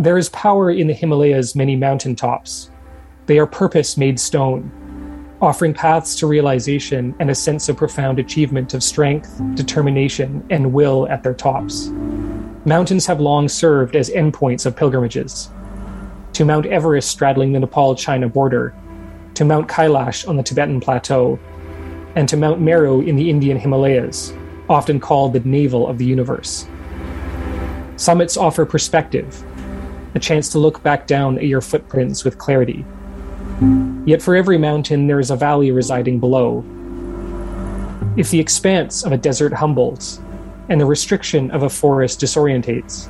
There is power in the Himalayas' many mountain tops. They are purpose made stone, offering paths to realization and a sense of profound achievement of strength, determination, and will at their tops. Mountains have long served as endpoints of pilgrimages. To Mount Everest straddling the Nepal China border, to Mount Kailash on the Tibetan plateau, and to Mount Meru in the Indian Himalayas, often called the navel of the universe. Summits offer perspective, a chance to look back down at your footprints with clarity. Yet for every mountain, there is a valley residing below. If the expanse of a desert humbles, and the restriction of a forest disorientates,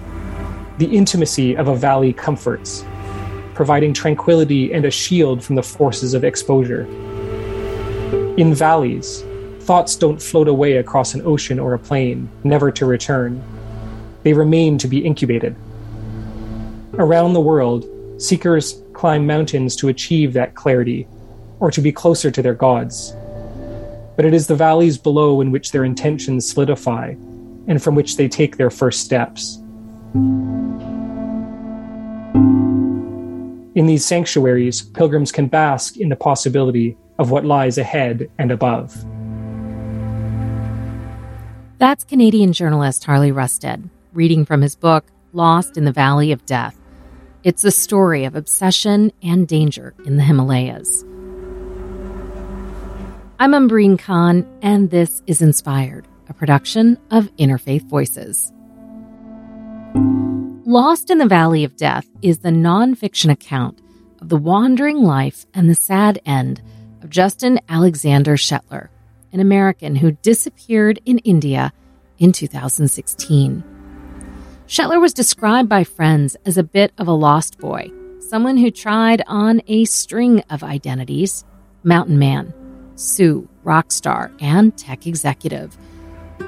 the intimacy of a valley comforts, providing tranquility and a shield from the forces of exposure. In valleys, thoughts don't float away across an ocean or a plain, never to return. They remain to be incubated. Around the world, seekers climb mountains to achieve that clarity or to be closer to their gods. But it is the valleys below in which their intentions solidify and from which they take their first steps. In these sanctuaries, pilgrims can bask in the possibility of what lies ahead and above. That's Canadian journalist Harley Rusted, reading from his book, Lost in the Valley of Death. It's a story of obsession and danger in the Himalayas. I'm Umbreen Khan, and this is Inspired, a production of Interfaith Voices. Lost in the Valley of Death is the nonfiction account of the wandering life and the sad end of Justin Alexander Shetler, an American who disappeared in India in 2016. Shetler was described by friends as a bit of a lost boy, someone who tried on a string of identities mountain man, Sioux, rock star, and tech executive.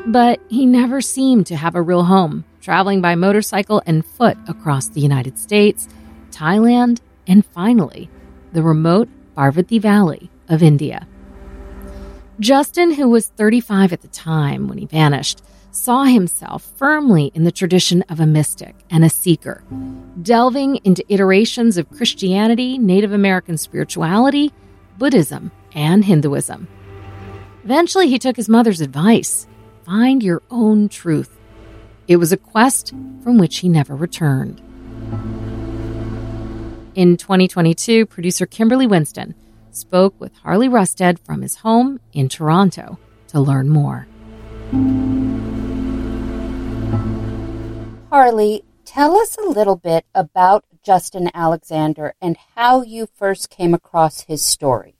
But he never seemed to have a real home, traveling by motorcycle and foot across the United States, Thailand, and finally, the remote Parvati Valley of India. Justin, who was 35 at the time when he vanished, saw himself firmly in the tradition of a mystic and a seeker, delving into iterations of Christianity, Native American spirituality, Buddhism, and Hinduism. Eventually, he took his mother's advice find your own truth. It was a quest from which he never returned. In 2022, producer Kimberly Winston spoke with Harley Rusted from his home in Toronto to learn more. Harley, tell us a little bit about Justin Alexander and how you first came across his story.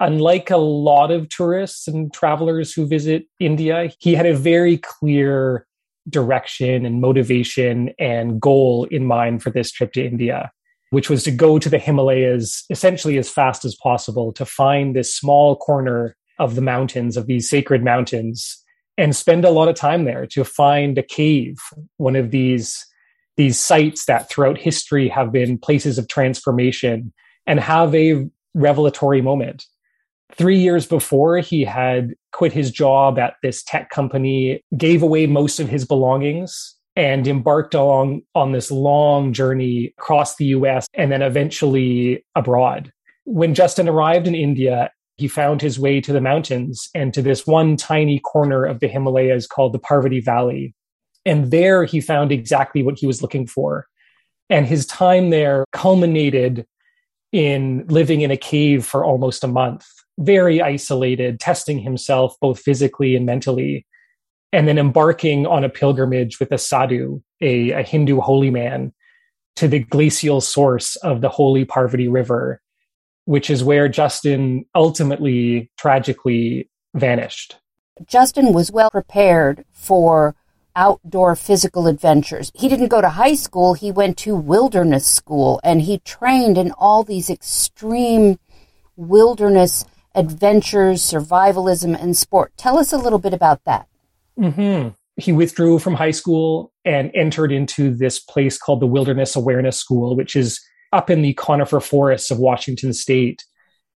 Unlike a lot of tourists and travelers who visit India, he had a very clear direction and motivation and goal in mind for this trip to India, which was to go to the Himalayas essentially as fast as possible to find this small corner of the mountains, of these sacred mountains, and spend a lot of time there to find a cave, one of these these sites that throughout history have been places of transformation and have a revelatory moment. Three years before, he had quit his job at this tech company, gave away most of his belongings, and embarked on, on this long journey across the US and then eventually abroad. When Justin arrived in India he found his way to the mountains and to this one tiny corner of the Himalayas called the Parvati Valley. And there he found exactly what he was looking for. And his time there culminated in living in a cave for almost a month, very isolated, testing himself both physically and mentally, and then embarking on a pilgrimage with a sadhu, a, a Hindu holy man, to the glacial source of the holy Parvati River which is where Justin ultimately tragically vanished. Justin was well prepared for outdoor physical adventures. He didn't go to high school, he went to wilderness school and he trained in all these extreme wilderness adventures, survivalism, and sport. Tell us a little bit about that. Mm-hmm. He withdrew from high school and entered into this place called the Wilderness Awareness School, which is up in the conifer forests of Washington state.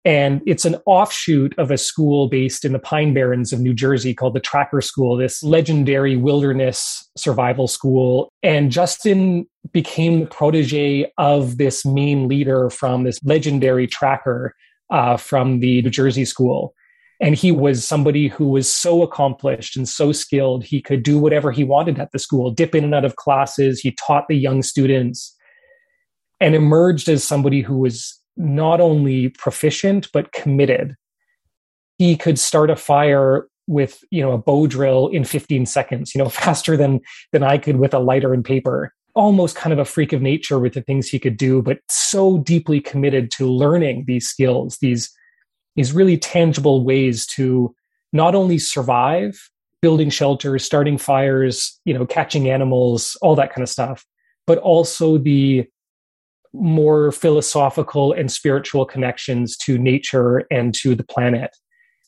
And it's an offshoot of a school based in the Pine Barrens of New Jersey called the Tracker School, this legendary wilderness survival school. And Justin became the protege of this main leader from this legendary tracker uh, from the New Jersey school. And he was somebody who was so accomplished and so skilled, he could do whatever he wanted at the school, dip in and out of classes. He taught the young students and emerged as somebody who was not only proficient but committed. He could start a fire with you know a bow drill in 15 seconds, you know, faster than than I could with a lighter and paper. Almost kind of a freak of nature with the things he could do, but so deeply committed to learning these skills, these these really tangible ways to not only survive, building shelters, starting fires, you know, catching animals, all that kind of stuff, but also the more philosophical and spiritual connections to nature and to the planet.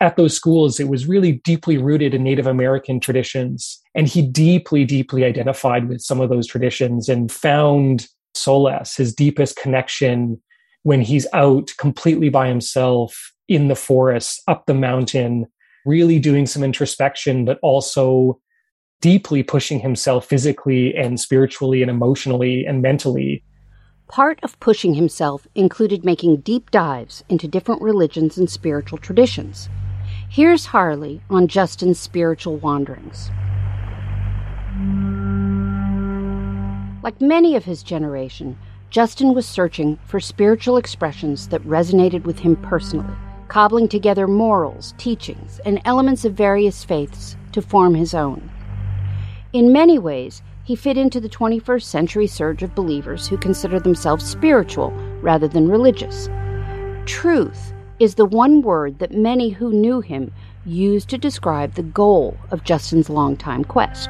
At those schools, it was really deeply rooted in Native American traditions. And he deeply, deeply identified with some of those traditions and found solace, his deepest connection, when he's out completely by himself in the forest, up the mountain, really doing some introspection, but also deeply pushing himself physically and spiritually and emotionally and mentally Part of pushing himself included making deep dives into different religions and spiritual traditions. Here's Harley on Justin's spiritual wanderings. Like many of his generation, Justin was searching for spiritual expressions that resonated with him personally, cobbling together morals, teachings, and elements of various faiths to form his own. In many ways, he fit into the 21st century surge of believers who consider themselves spiritual rather than religious. Truth is the one word that many who knew him used to describe the goal of Justin's longtime quest.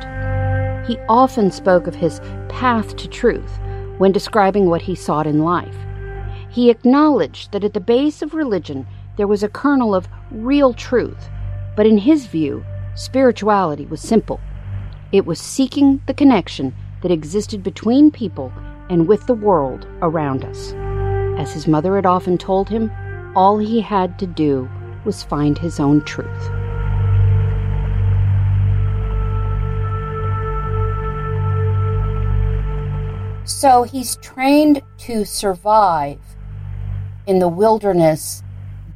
He often spoke of his path to truth when describing what he sought in life. He acknowledged that at the base of religion there was a kernel of real truth, but in his view, spirituality was simple it was seeking the connection that existed between people and with the world around us. As his mother had often told him, all he had to do was find his own truth. So he's trained to survive in the wilderness,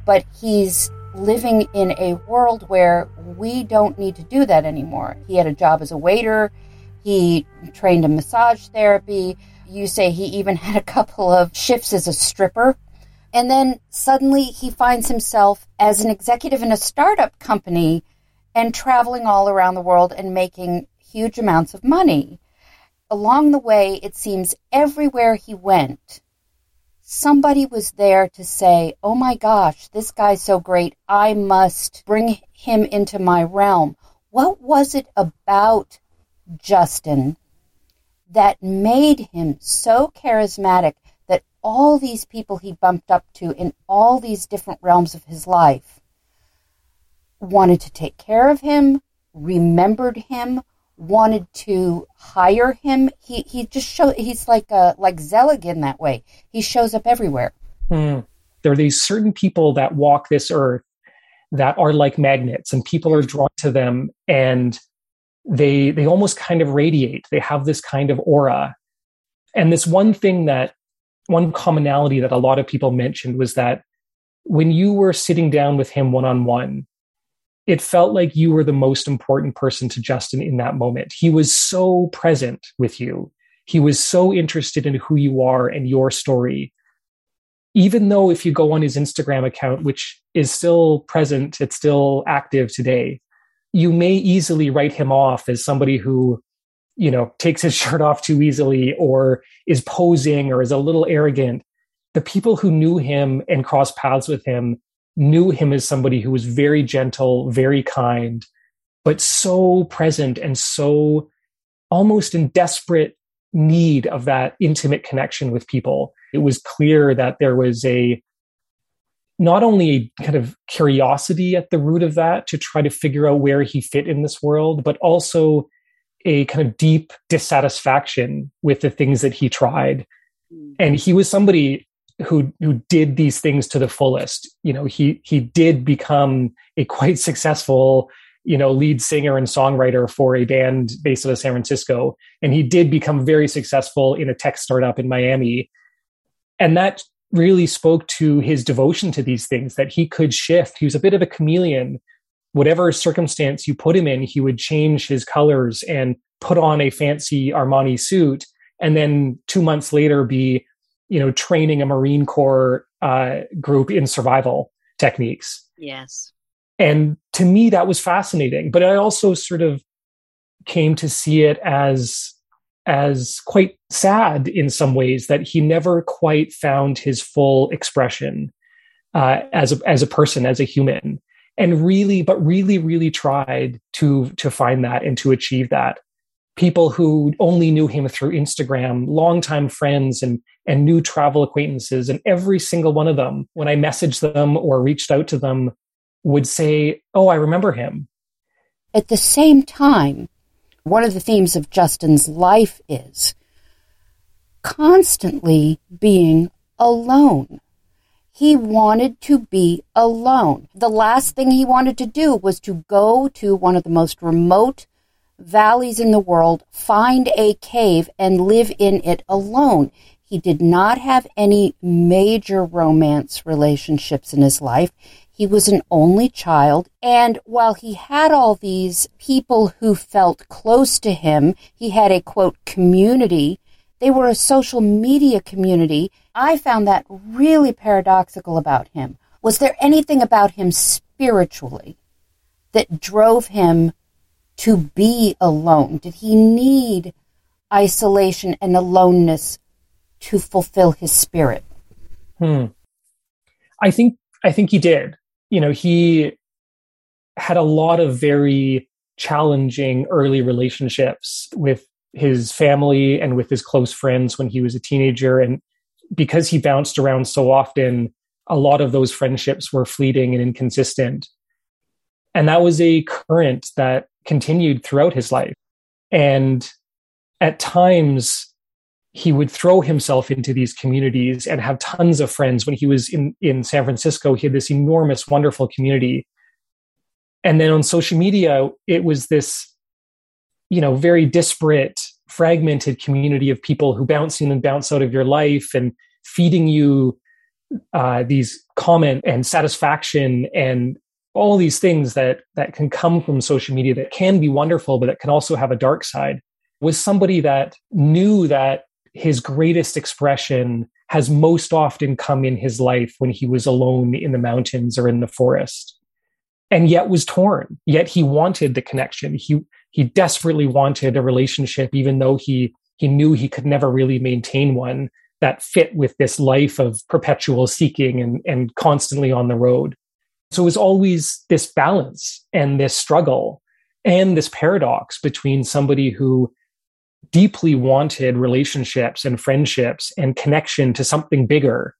but he's living in a world where we don't need to do that anymore. He had a job as a waiter, he trained in massage therapy. You say he even had a couple of shifts as a stripper. And then suddenly he finds himself as an executive in a startup company and traveling all around the world and making huge amounts of money. Along the way, it seems everywhere he went, somebody was there to say, oh my gosh, this guy's so great. I must bring him into my realm. What was it about Justin that made him so charismatic that all these people he bumped up to in all these different realms of his life wanted to take care of him, remembered him, wanted to hire him. He he just show he's like a like Zelig in that way. He shows up everywhere. Mm. There are these certain people that walk this earth that are like magnets, and people are drawn to them, and they they almost kind of radiate. They have this kind of aura. And this one thing that one commonality that a lot of people mentioned was that when you were sitting down with him one on one, it felt like you were the most important person to Justin in that moment. He was so present with you. He was so interested in who you are and your story. Even though if you go on his Instagram account, which is still present, it's still active today, you may easily write him off as somebody who, you know, takes his shirt off too easily or is posing or is a little arrogant. The people who knew him and crossed paths with him knew him as somebody who was very gentle, very kind, but so present and so almost in desperate need of that intimate connection with people. It was clear that there was a not only a kind of curiosity at the root of that to try to figure out where he fit in this world, but also a kind of deep dissatisfaction with the things that he tried. Mm. And he was somebody who who did these things to the fullest. You know, he he did become a quite successful, you know, lead singer and songwriter for a band based out of San Francisco, and he did become very successful in a tech startup in Miami. And that really spoke to his devotion to these things that he could shift. He was a bit of a chameleon. Whatever circumstance you put him in, he would change his colors and put on a fancy Armani suit and then two months later be you know training a marine corps uh, group in survival techniques. Yes. And to me that was fascinating but i also sort of came to see it as as quite sad in some ways that he never quite found his full expression uh, as a, as a person as a human and really but really really tried to to find that and to achieve that people who only knew him through Instagram, longtime friends and, and new travel acquaintances. And every single one of them, when I messaged them or reached out to them, would say, Oh, I remember him. At the same time, one of the themes of Justin's life is constantly being alone. He wanted to be alone. The last thing he wanted to do was to go to one of the most remote valleys in the world, find a cave, and live in it alone. He did not have any major romance relationships in his life. He was an only child, and while he had all these people who felt close to him, he had a quote community. They were a social media community. I found that really paradoxical about him. Was there anything about him spiritually that drove him to be alone? Did he need isolation and aloneness to fulfill his spirit? Hmm. I think I think he did. You know, he had a lot of very challenging early relationships with his family and with his close friends when he was a teenager and because he bounced around so often a lot of those friendships were fleeting and inconsistent and that was a current that continued throughout his life. And at times, he would throw himself into these communities and have tons of friends. When he was in, in San Francisco, he had this enormous, wonderful community. And then on social media, it was this, you know, very disparate, fragmented community of people who bounce in and bounce out of your life and feeding you uh, these comment and satisfaction and all these things that that can come from social media that can be wonderful but that can also have a dark side was somebody that knew that his greatest expression has most often come in his life when he was alone in the mountains or in the forest and yet was torn. Yet he wanted the connection. He he desperately wanted a relationship even though he he knew he could never really maintain one that fit with this life of perpetual seeking and and constantly on the road so it was always this balance and this struggle and this paradox between somebody who deeply wanted relationships and friendships and connection to something bigger,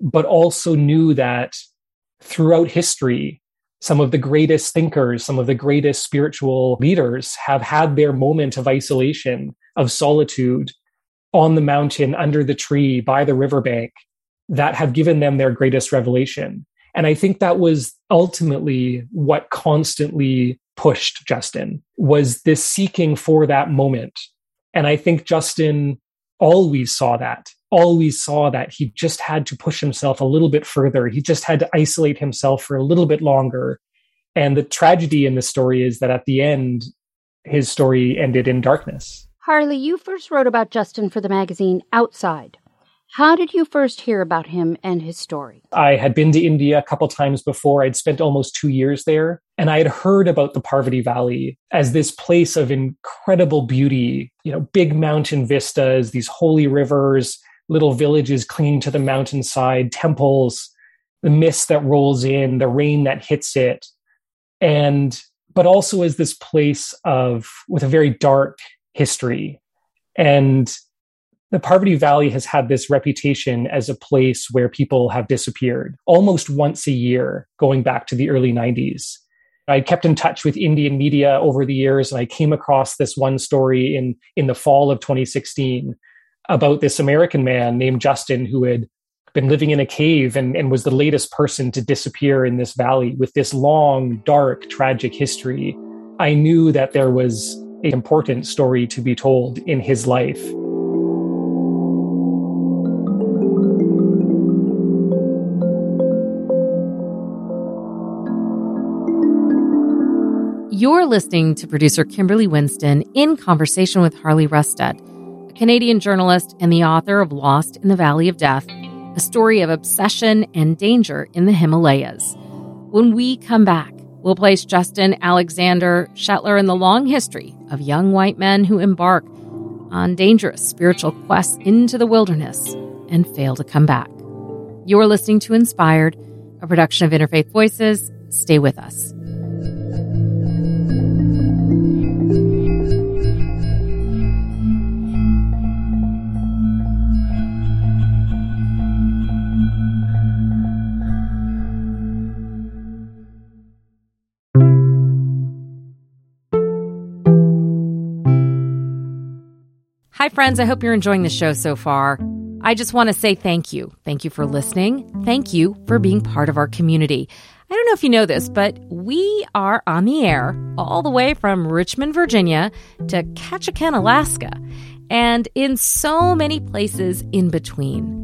but also knew that throughout history, some of the greatest thinkers, some of the greatest spiritual leaders have had their moment of isolation, of solitude on the mountain, under the tree, by the riverbank that have given them their greatest revelation. And I think that was ultimately what constantly pushed Justin was this seeking for that moment. And I think Justin always saw that, always saw that he just had to push himself a little bit further. He just had to isolate himself for a little bit longer. And the tragedy in the story is that at the end, his story ended in darkness. Harley, you first wrote about Justin for the magazine Outside. How did you first hear about him and his story? I had been to India a couple times before. I'd spent almost two years there, and I had heard about the Parvati Valley as this place of incredible beauty, you know, big mountain vistas, these holy rivers, little villages clinging to the mountainside, temples, the mist that rolls in, the rain that hits it. And, but also as this place of, with a very dark history. And the Parvati Valley has had this reputation as a place where people have disappeared almost once a year, going back to the early 90s. I kept in touch with Indian media over the years, and I came across this one story in, in the fall of 2016 about this American man named Justin who had been living in a cave and, and was the latest person to disappear in this valley with this long, dark, tragic history, I knew that there was an important story to be told in his life. You're listening to producer Kimberly Winston in conversation with Harley Rusted, a Canadian journalist and the author of Lost in the Valley of Death, a story of obsession and danger in the Himalayas. When we come back, we'll place Justin Alexander Shetler in the long history of young white men who embark on dangerous spiritual quests into the wilderness and fail to come back. You're listening to Inspired, a production of Interfaith Voices. Stay with us. Hi, friends. I hope you're enjoying the show so far. I just want to say thank you. Thank you for listening. Thank you for being part of our community. I don't know if you know this, but we are on the air all the way from Richmond, Virginia to Ketchikan, Alaska, and in so many places in between.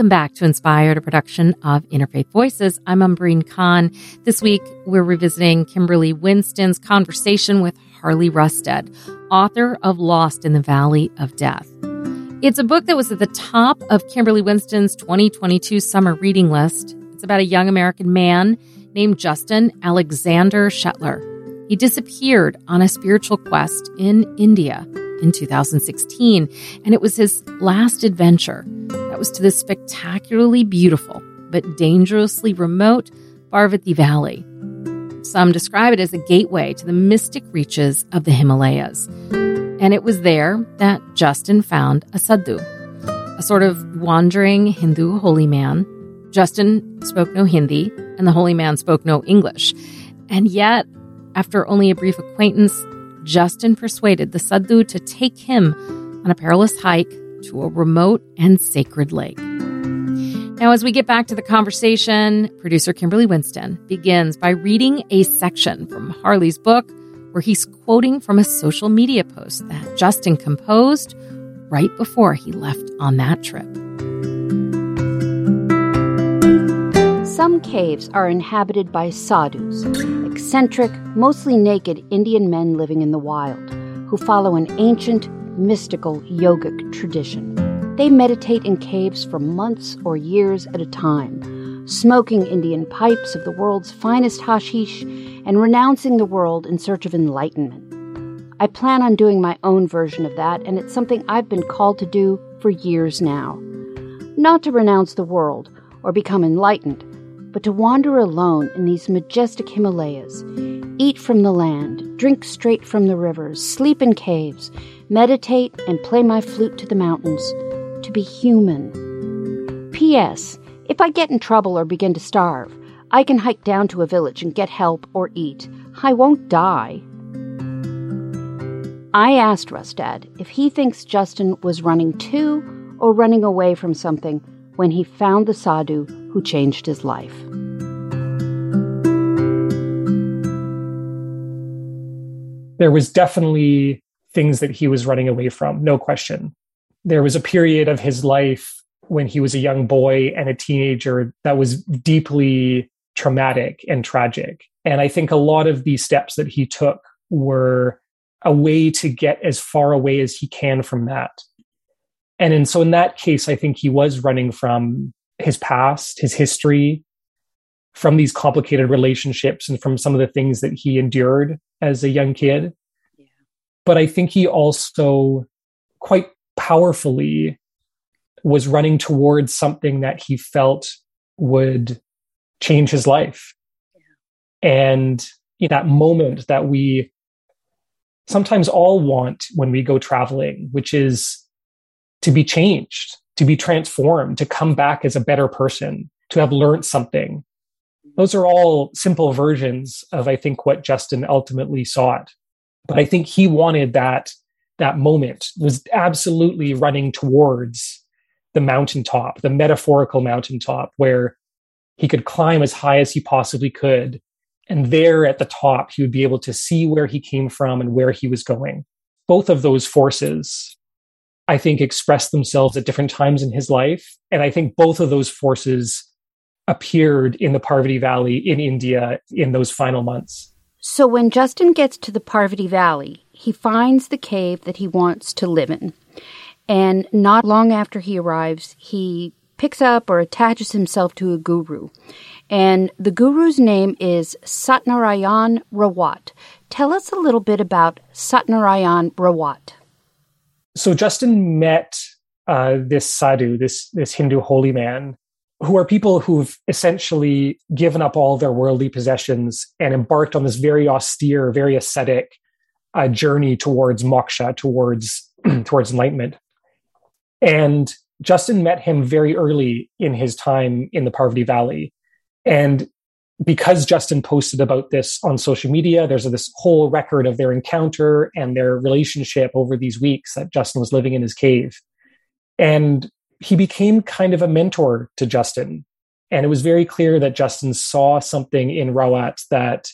Welcome back to Inspired, a production of Interfaith Voices. I'm Umbreen Khan. This week, we're revisiting Kimberly Winston's conversation with Harley Rusted, author of Lost in the Valley of Death. It's a book that was at the top of Kimberly Winston's 2022 summer reading list. It's about a young American man named Justin Alexander Shetler. He disappeared on a spiritual quest in India in 2016, and it was his last adventure. Was to the spectacularly beautiful but dangerously remote Parvati Valley. Some describe it as a gateway to the mystic reaches of the Himalayas. And it was there that Justin found a sadhu, a sort of wandering Hindu holy man. Justin spoke no Hindi, and the holy man spoke no English. And yet, after only a brief acquaintance, Justin persuaded the sadhu to take him on a perilous hike to a remote and sacred lake. Now, as we get back to the conversation, producer Kimberly Winston begins by reading a section from Harley's book where he's quoting from a social media post that Justin composed right before he left on that trip. Some caves are inhabited by sadhus, eccentric, mostly naked Indian men living in the wild, who follow an ancient, mystical yogic tradition. They meditate in caves for months or years at a time, smoking Indian pipes of the world's finest hashish and renouncing the world in search of enlightenment. I plan on doing my own version of that, and it's something I've been called to do for years now. Not to renounce the world or become enlightened, but to wander alone in these majestic Himalayas, eat from the land, drink straight from the rivers, sleep in caves, meditate, and play my flute to the mountains, to be human. P.S. If I get in trouble or begin to starve, I can hike down to a village and get help or eat. I won't die. I asked Rusted if he thinks Justin was running to or running away from something when he found the sadhu who changed his life. There was definitely things that he was running away from, no question. There was a period of his life when he was a young boy and a teenager that was deeply traumatic and tragic. And I think a lot of these steps that he took were a way to get as far away as he can from that. And in, so in that case, I think he was running from his past, his history, from these complicated relationships and from some of the things that he endured as a young kid. But I think he also quite powerfully was running towards something that he felt would change his life. Yeah. And that moment that we sometimes all want when we go traveling, which is to be changed, to be transformed, to come back as a better person, to have learned something. Those are all simple versions of, I think, what Justin ultimately sought. But I think he wanted that, that moment was absolutely running towards the mountaintop, the metaphorical mountaintop, where he could climb as high as he possibly could. And there at the top, he would be able to see where he came from and where he was going. Both of those forces, I think, expressed themselves at different times in his life. And I think both of those forces appeared in the Parvati Valley in India in those final months. So when Justin gets to the Parvati Valley, he finds the cave that he wants to live in. And not long after he arrives, he picks up or attaches himself to a guru. And the guru's name is Satnarayan Rawat. Tell us a little bit about Satnarayan Rawat. So Justin met uh, this sadhu, this this Hindu holy man, who are people who've essentially given up all their worldly possessions and embarked on this very austere, very ascetic uh, journey towards moksha, towards towards enlightenment. And Justin met him very early in his time in the Parvati Valley. And because Justin posted about this on social media, there's this whole record of their encounter and their relationship over these weeks that Justin was living in his cave. And he became kind of a mentor to Justin. And it was very clear that Justin saw something in Rawat that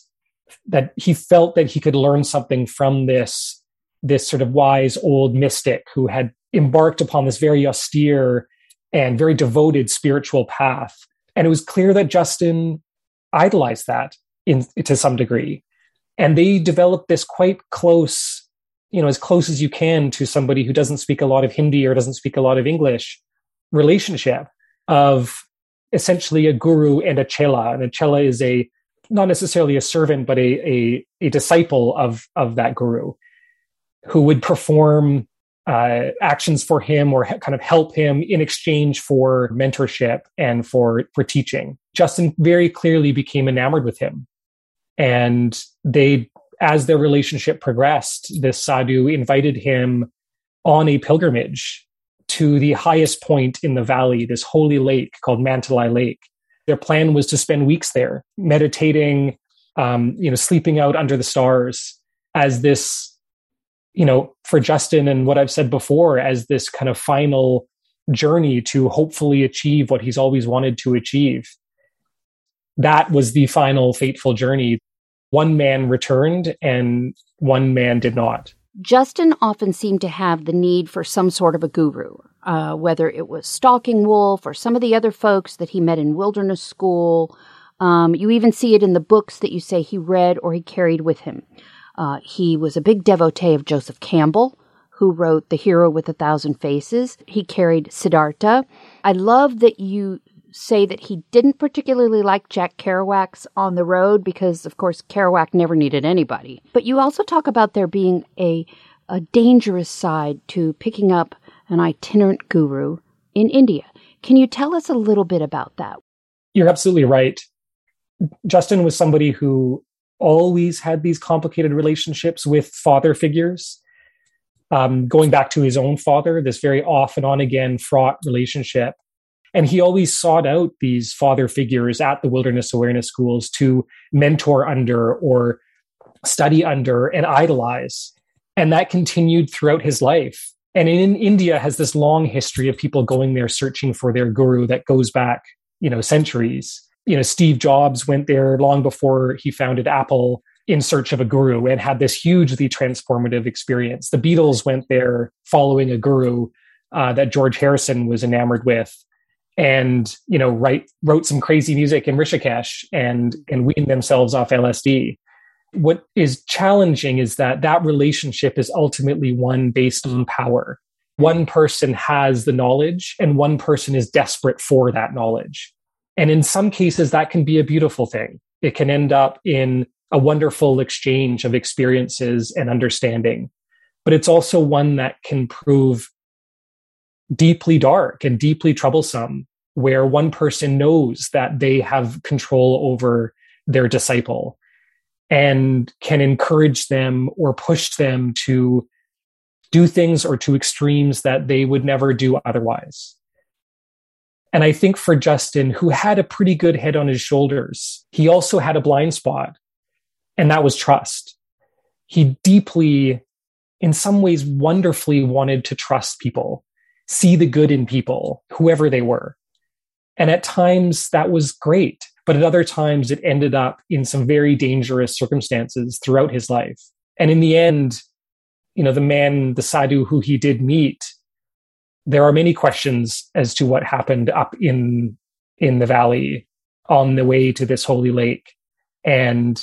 that he felt that he could learn something from this this sort of wise old mystic who had embarked upon this very austere and very devoted spiritual path. And it was clear that Justin idolized that in, to some degree. And they developed this quite close, you know, as close as you can to somebody who doesn't speak a lot of Hindi or doesn't speak a lot of English relationship of essentially a guru and a chela. And a chela is a not necessarily a servant, but a, a, a disciple of, of that guru who would perform uh, actions for him or kind of help him in exchange for mentorship and for for teaching. Justin very clearly became enamored with him, and they, as their relationship progressed, this sadhu invited him on a pilgrimage to the highest point in the valley, this holy lake called Mantalai Lake. Their plan was to spend weeks there, meditating, um, you know, sleeping out under the stars as this you know, for Justin and what I've said before as this kind of final journey to hopefully achieve what he's always wanted to achieve. That was the final fateful journey. One man returned and one man did not. Justin often seemed to have the need for some sort of a guru, uh, whether it was Stalking Wolf or some of the other folks that he met in wilderness school. Um, you even see it in the books that you say he read or he carried with him. Uh, he was a big devotee of Joseph Campbell, who wrote The Hero with a Thousand Faces. He carried Siddhartha. I love that you say that he didn't particularly like Jack Kerouac's On the Road because, of course, Kerouac never needed anybody. But you also talk about there being a, a dangerous side to picking up an itinerant guru in India. Can you tell us a little bit about that? You're absolutely right. Justin was somebody who always had these complicated relationships with father figures. Um, going back to his own father, this very off and on again fraught relationship. And he always sought out these father figures at the wilderness awareness schools to mentor under or study under and idolize. And that continued throughout his life. And in India has this long history of people going there searching for their guru that goes back, you know, centuries. You know, Steve Jobs went there long before he founded Apple in search of a guru and had this hugely transformative experience. The Beatles went there following a guru uh, that George Harrison was enamored with and you know write wrote some crazy music in Rishikesh and and weaned themselves off LSD what is challenging is that that relationship is ultimately one based on power. One person has the knowledge and one person is desperate for that knowledge. And in some cases, that can be a beautiful thing. It can end up in a wonderful exchange of experiences and understanding. But it's also one that can prove deeply dark and deeply troublesome, where one person knows that they have control over their disciple and can encourage them or push them to do things or to extremes that they would never do otherwise. And I think for Justin, who had a pretty good head on his shoulders, he also had a blind spot, and that was trust. He deeply, in some ways, wonderfully wanted to trust people, see the good in people, whoever they were. And at times that was great. But at other times, it ended up in some very dangerous circumstances throughout his life. And in the end, you know, the man, the sadhu who he did meet, there are many questions as to what happened up in in the valley on the way to this holy lake. And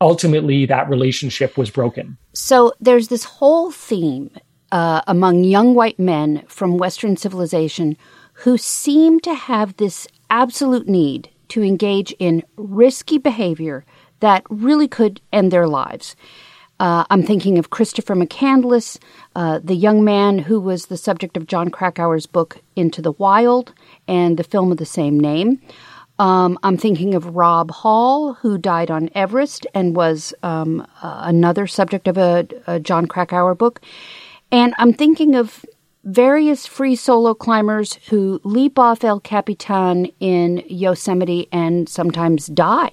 ultimately that relationship was broken. So there's this whole theme uh, among young white men from Western civilization who seem to have this absolute need to engage in risky behavior that really could end their lives. Uh, I'm thinking of Christopher McCandless, uh, the young man who was the subject of Jon Krakauer's book Into the Wild and the film of the same name. Um, I'm thinking of Rob Hall, who died on Everest and was um, uh, another subject of a, a Jon Krakauer book. And I'm thinking of various free solo climbers who leap off El Capitan in Yosemite and sometimes die.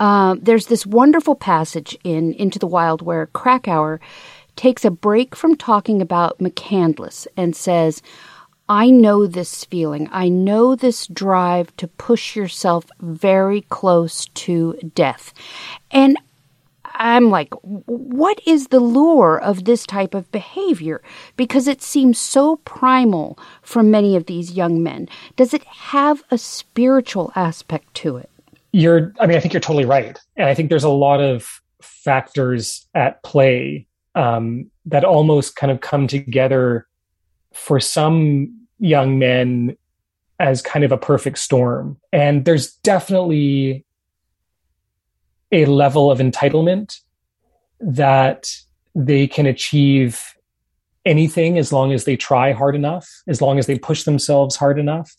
Uh, there's this wonderful passage in Into the Wild where Krakauer takes a break from talking about McCandless and says, I know this feeling. I know this drive to push yourself very close to death. And I'm like, what is the lure of this type of behavior? Because it seems so primal for many of these young men. Does it have a spiritual aspect to it? You're, I mean, I think you're totally right. And I think there's a lot of factors at play um, that almost kind of come together for some young men as kind of a perfect storm. And there's definitely a level of entitlement that they can achieve anything as long as they try hard enough, as long as they push themselves hard enough.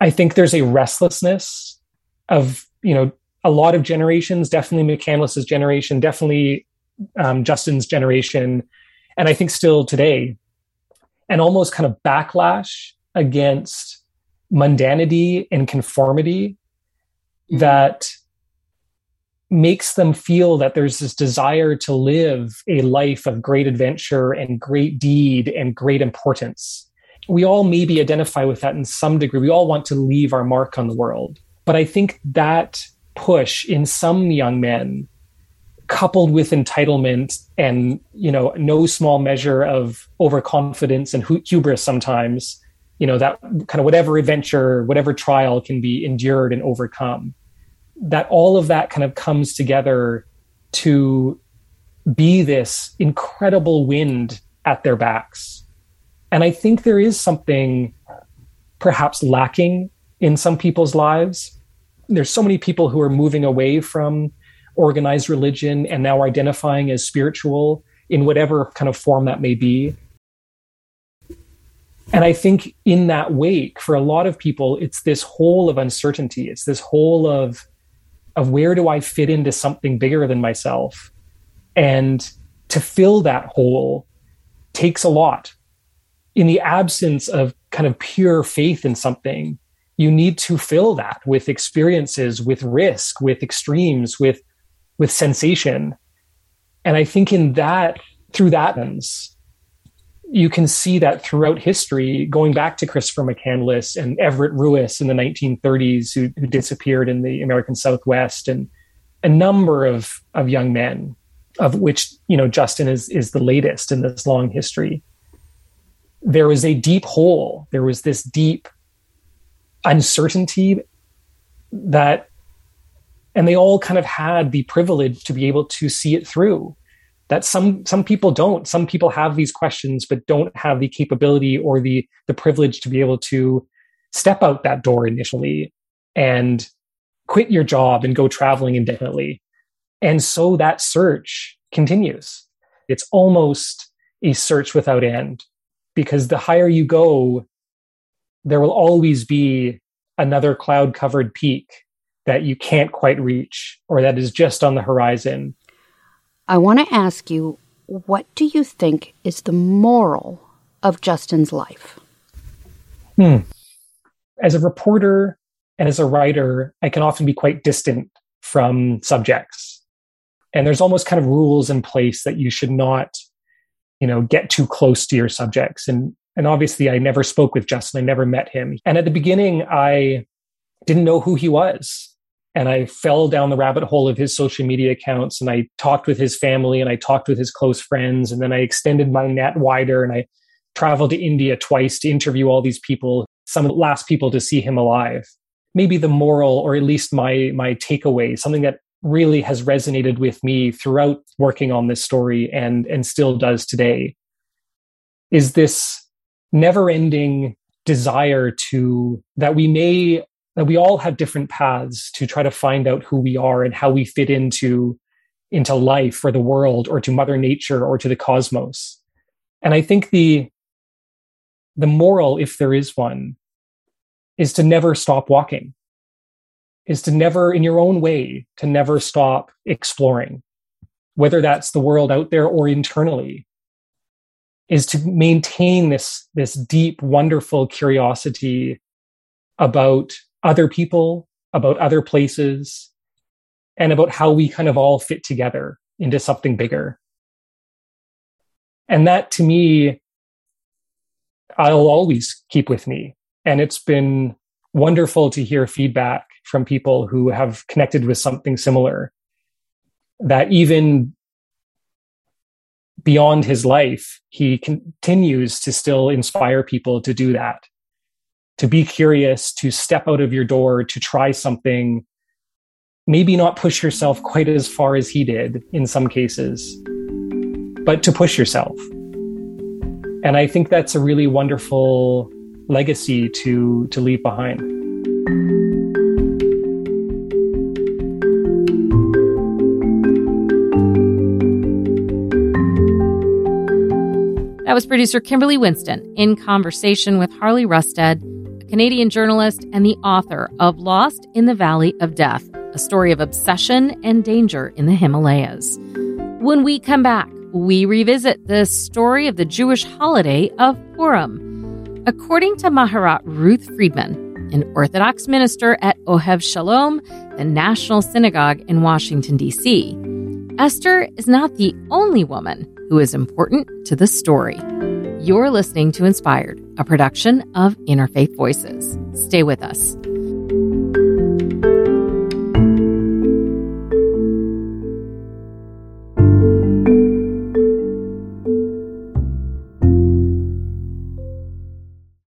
I think there's a restlessness of, you know, a lot of generations, definitely McCandless's generation, definitely um, Justin's generation, and I think still today, and almost kind of backlash against mundanity and conformity that makes them feel that there's this desire to live a life of great adventure and great deed and great importance. We all maybe identify with that in some degree. We all want to leave our mark on the world. But I think that push in some young men, coupled with entitlement and, you know, no small measure of overconfidence and hubris sometimes, you know, that kind of whatever adventure, whatever trial can be endured and overcome that all of that kind of comes together to be this incredible wind at their backs. And I think there is something perhaps lacking in some people's lives. There's so many people who are moving away from organized religion and now identifying as spiritual in whatever kind of form that may be. And I think in that wake, for a lot of people, it's this hole of uncertainty. It's this hole of of where do I fit into something bigger than myself? And to fill that hole takes a lot. In the absence of kind of pure faith in something, you need to fill that with experiences, with risk, with extremes, with with sensation. And I think in that, through that lens, you can see that throughout history, going back to Christopher McCandless and Everett Ruess in the 1930s, who, who disappeared in the American Southwest, and a number of, of young men, of which you know Justin is is the latest in this long history. There was a deep hole. There was this deep uncertainty that, and they all kind of had the privilege to be able to see it through that some some people don't. Some people have these questions but don't have the capability or the the privilege to be able to step out that door initially and quit your job and go traveling indefinitely. And so that search continues. It's almost a search without end because the higher you go there will always be another cloud covered peak that you can't quite reach or that is just on the horizon I want to ask you what do you think is the moral of Justin's life? Hmm. As a reporter and as a writer, I can often be quite distant from subjects. And there's almost kind of rules in place that you should not, you know, get too close to your subjects. And and obviously I never spoke with Justin. I never met him. And at the beginning, I didn't know who he was and I fell down the rabbit hole of his social media accounts and I talked with his family and I talked with his close friends and then I extended my net wider and I traveled to India twice to interview all these people, some of the last people to see him alive. Maybe the moral or at least my my takeaway, something that really has resonated with me throughout working on this story and and still does today is this never-ending desire to that we may that we all have different paths to try to find out who we are and how we fit into into life or the world or to mother nature or to the cosmos. And i think the the moral if there is one is to never stop walking is to never in your own way to never stop exploring. Whether that's the world out there or internally is to maintain this this deep wonderful curiosity about other people, about other places, and about how we kind of all fit together into something bigger. And that to me, I'll always keep with me. And it's been wonderful to hear feedback from people who have connected with something similar. That even beyond his life, he continues to still inspire people to do that to be curious, to step out of your door, to try something, maybe not push yourself quite as far as he did in some cases, but to push yourself. And I think that's a really wonderful legacy to, to leave behind. That was producer Kimberly Winston in conversation with Harley Rustad Canadian journalist and the author of Lost in the Valley of Death, a story of obsession and danger in the Himalayas. When we come back, we revisit the story of the Jewish holiday of Purim. According to Maharat Ruth Friedman, an Orthodox minister at Ohev Shalom, the National Synagogue in Washington, D.C., Esther is not the only woman who is important to the story. You're listening to Inspired, a production of Interfaith Voices. Stay with us.